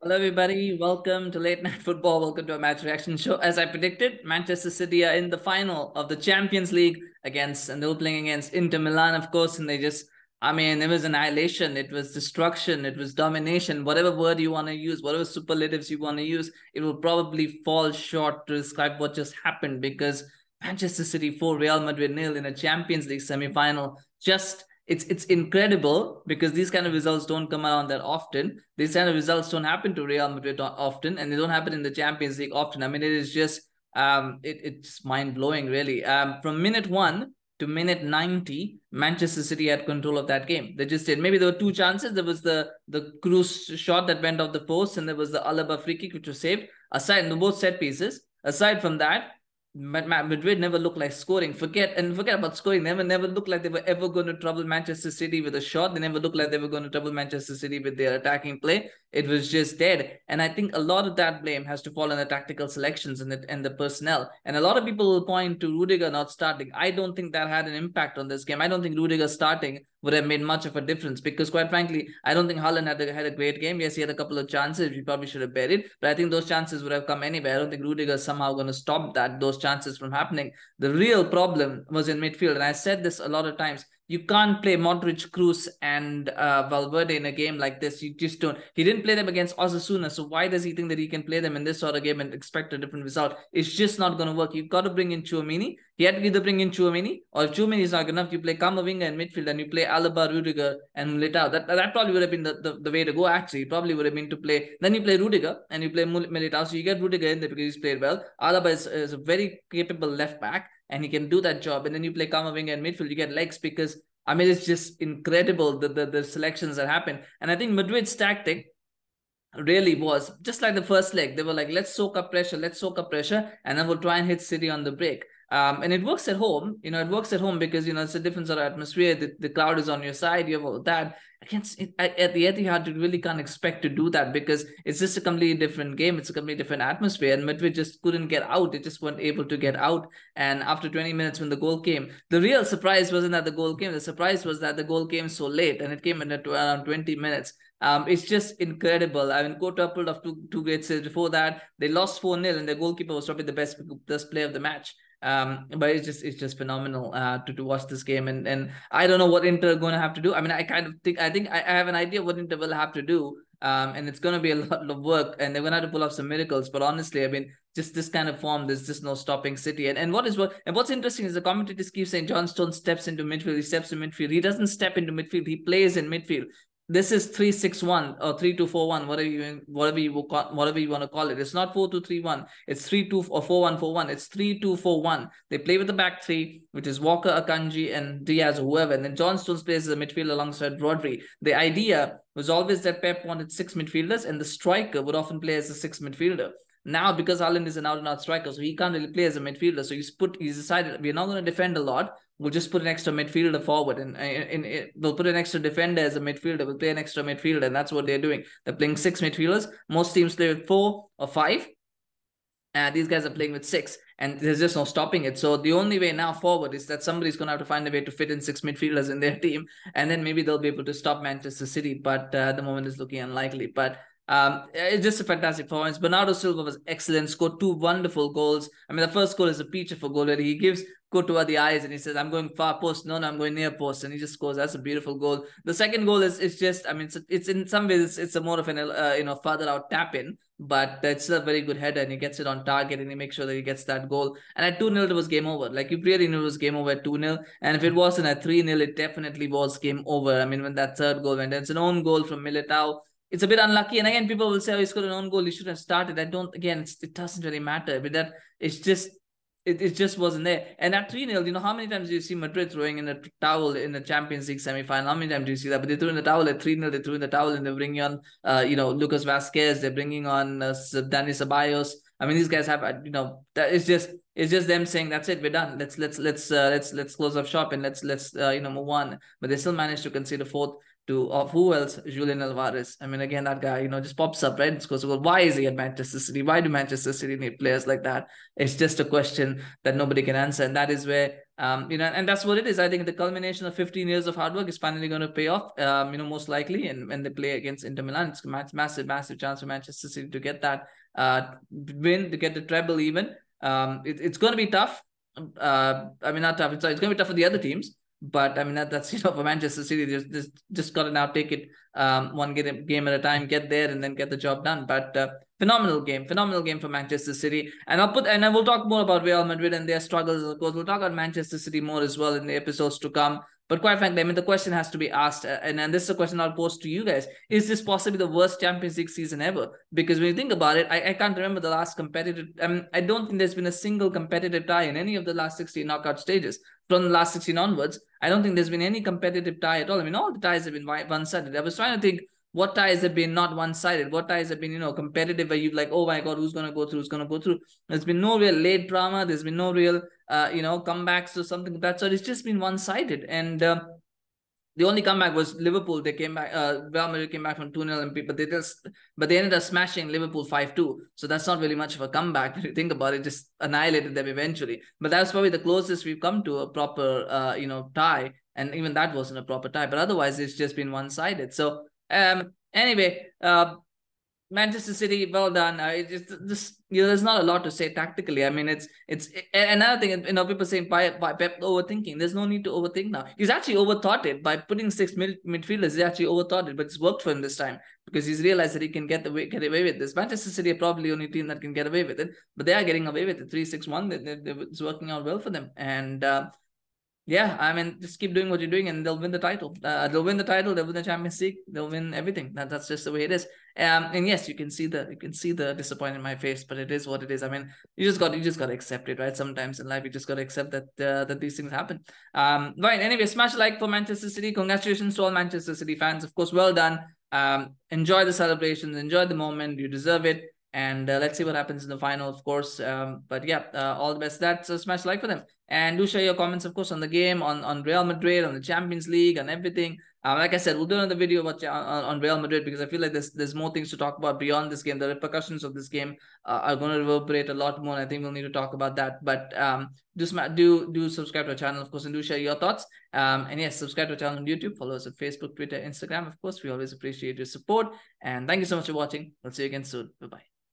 Hello, everybody. Welcome to Late Night Football. Welcome to a match reaction show. As I predicted, Manchester City are in the final of the Champions League against, and they were playing against Inter Milan, of course, and they just, I mean, it was annihilation, it was destruction, it was domination, whatever word you want to use, whatever superlatives you want to use, it will probably fall short to describe what just happened because Manchester City 4, Real Madrid nil in a Champions League semi final just it's it's incredible because these kind of results don't come around that often. These kind of results don't happen to Real Madrid often, and they don't happen in the Champions League often. I mean, it is just um, it, it's mind blowing, really. Um, from minute one to minute 90 manchester city had control of that game they just did maybe there were two chances there was the the Kroos shot that went off the post and there was the alaba free kick which was saved aside both set pieces aside from that Madrid never looked like scoring. Forget and forget about scoring. They never never looked like they were ever going to trouble Manchester City with a shot. They never looked like they were going to trouble Manchester City with their attacking play. It was just dead. And I think a lot of that blame has to fall on the tactical selections and the and the personnel. And a lot of people will point to Rudiger not starting. I don't think that had an impact on this game. I don't think Rudiger starting would have made much of a difference because quite frankly, I don't think Haaland had a, had a great game. Yes, he had a couple of chances. We probably should have buried, but I think those chances would have come anyway. I don't think Rudiger is somehow going to stop that those chances from happening. The real problem was in midfield, and I said this a lot of times you can't play Modric, Kroos, and uh, Valverde in a game like this. You just don't. He didn't play them against Osasuna, so why does he think that he can play them in this sort of game and expect a different result? It's just not going to work. You've got to bring in Tchouameni. He had to either bring in Tchouameni, or if Tchouameni is not good enough, you play Camavinga in midfield and you play Alaba, Rudiger, and Militao. That, that probably would have been the, the, the way to go, actually. Probably would have been to play. Then you play Rudiger and you play Militao. So you get Rudiger in there because he's played well. Alaba is, is a very capable left back and he can do that job. And then you play Camavinga in midfield, you get legs because I mean, it's just incredible the, the, the selections that happen. And I think Madrid's tactic really was just like the first leg. They were like, let's soak up pressure, let's soak up pressure, and then we'll try and hit City on the break. Um, and it works at home. You know, it works at home because you know it's a different sort of atmosphere. The, the is on your side. You have all that. Against it, at the Etihad, you really can't expect to do that because it's just a completely different game. It's a completely different atmosphere, and Madrid just couldn't get out. They just weren't able to get out. And after 20 minutes, when the goal came, the real surprise wasn't that the goal came. The surprise was that the goal came so late, and it came in at around 20 minutes. Um, it's just incredible. I mean, Courtois pulled off two two great saves before that. They lost 4 0, and their goalkeeper was probably the best best player of the match. Um, but it's just it's just phenomenal uh, to to watch this game, and and I don't know what Inter are going to have to do. I mean, I kind of think I think I, I have an idea what Inter will have to do. Um, and it's going to be a lot of work, and they're going to have to pull off some miracles. But honestly, I mean, just this kind of form, there's just no stopping City. And and what is what and what's interesting is the commentators keep saying John Stones steps into midfield, he steps in midfield. He doesn't step into midfield, he plays in midfield this is 361 or uh, 3241 whatever you whatever you want whatever you want to call it. It's not 4231 it's 32 or uh, 4141 it's 3241 they play with the back three which is walker akanji and dias or whoever. And then john stones plays as a midfielder alongside rodri. The idea was always that pep wanted six midfielders and the striker would often play as a six midfielder now, because Haaland is an out and out striker, so he can't really play as a midfielder. So he's put, he's decided we're not going to defend a lot. We'll just put an extra midfielder forward, and in, in, we'll put an extra defender as a midfielder. We'll play an extra midfielder, and that's what they're doing. They're playing six midfielders. Most teams play with four or five, and these guys are playing with six, and there's just no stopping it. So the only way now forward is that somebody's going to have to find a way to fit in six midfielders in their team, and then maybe they'll be able to stop Manchester City. But uh, at the moment, it's looking unlikely. But um, it's just a fantastic performance. Bernardo Silva was excellent, scored two wonderful goals. I mean, the first goal is a a goal where he gives Courtois the eyes and he says, I'm going far post. No, no, I'm going near post. And he just scores. That's a beautiful goal. The second goal is it's just, I mean, it's, it's in some ways, it's, it's a more of an, uh, you know, further out tap in, but it's a very good header and he gets it on target and he makes sure that he gets that goal. And at 2 0, it was game over. Like, you really knew it was game over at 2 0. And if it wasn't at 3 0, it definitely was game over. I mean, when that third goal went, in, it's an own goal from Militao it's a bit unlucky. And again, people will say, "Oh, he scored an own goal. He should have started." I don't. Again, it doesn't really matter. But that it's just it, it just wasn't there. And at 3 0, you know, how many times do you see Madrid throwing in a towel in the Champions League semi final? How many times do you see that? But they threw in the towel at 3 0, they threw in the towel and they're bringing on, uh, you know, Lucas Vázquez, they're bringing on uh, Dani Ceballos. I mean, these guys have, uh, you know, that is just it's just them saying that's it, we're done. Let's let's let's uh, let's let's close up shop and let's let's uh, you know move on. But they still managed to concede a fourth to of who else? Julian Alvarez. I mean, again, that guy, you know, just pops up, right? Scores well, why is he at Manchester City? Why do Manchester City need players like that? It's just a question that nobody can answer. And that is where um, you know, and that's what it is. I think the culmination of 15 years of hard work is finally going to pay off, um, you know, most likely. And when they play against Inter Milan, it's a massive, massive chance for Manchester City to get that uh, win, to get the treble even. Um, it, it's going to be tough. Uh, I mean, not tough. It's, it's going to be tough for the other teams. But I mean that, that's you know for Manchester City just just, just got to now take it um, one game, game at a time, get there and then get the job done. But uh, phenomenal game, phenomenal game for Manchester City. And I'll put and I will talk more about Real Madrid and their struggles. Of course, we'll talk about Manchester City more as well in the episodes to come. But quite frankly, I mean, the question has to be asked, uh, and, and this is a question I'll pose to you guys. Is this possibly the worst Champions League season ever? Because when you think about it, I, I can't remember the last competitive, I mean, I don't think there's been a single competitive tie in any of the last 16 knockout stages. From the last 16 onwards, I don't think there's been any competitive tie at all. I mean, all the ties have been one-sided. I was trying to think what ties have been not one-sided? What ties have been, you know, competitive where you've like, oh my God, who's gonna go through, who's gonna go through? There's been no real late drama, there's been no real uh, you know, comebacks or something like that. So it's just been one-sided. And uh, the only comeback was Liverpool. They came back. Uh, Real Madrid came back from two 0 but they just but they ended up smashing Liverpool five two. So that's not really much of a comeback you think about it. Just annihilated them eventually. But that's probably the closest we've come to a proper uh, you know tie, and even that wasn't a proper tie. But otherwise, it's just been one sided. So um anyway, uh, Manchester City, well done. Uh, just you know, there's not a lot to say tactically. I mean, it's it's another thing. You know, people saying by by Pep overthinking. There's no need to overthink now. He's actually overthought it by putting six mid- midfielders. He actually overthought it, but it's worked for him this time because he's realized that he can get away get away with this. Manchester City are probably the only team that can get away with it, but they are getting away with it. Three six one. It's working out well for them, and. Uh, yeah, I mean, just keep doing what you're doing, and they'll win the title. Uh, they'll win the title. They'll win the Champions League. They'll win everything. That, that's just the way it is. Um, and yes, you can see the you can see the disappointment in my face, but it is what it is. I mean, you just got you just got to accept it, right? Sometimes in life, you just got to accept that uh, that these things happen. Um, right. Anyway, smash like for Manchester City. Congratulations to all Manchester City fans. Of course, well done. Um, enjoy the celebrations. Enjoy the moment. You deserve it and uh, let's see what happens in the final of course um, but yeah uh, all the best that's a smash like for them and do share your comments of course on the game on on real madrid on the champions league and everything. Uh, like i said we'll do another video about on, on real madrid because i feel like there's there's more things to talk about beyond this game. The repercussions of this game uh, are going to reverberate a lot more i think we'll need to talk about that. But um do do do subscribe to our channel of course and do share your thoughts. Um and yes subscribe to our channel on youtube. Follow us on facebook twitter instagram. Of course we always appreciate your support. And thank you so much for watching. We'll see you again soon. Bye bye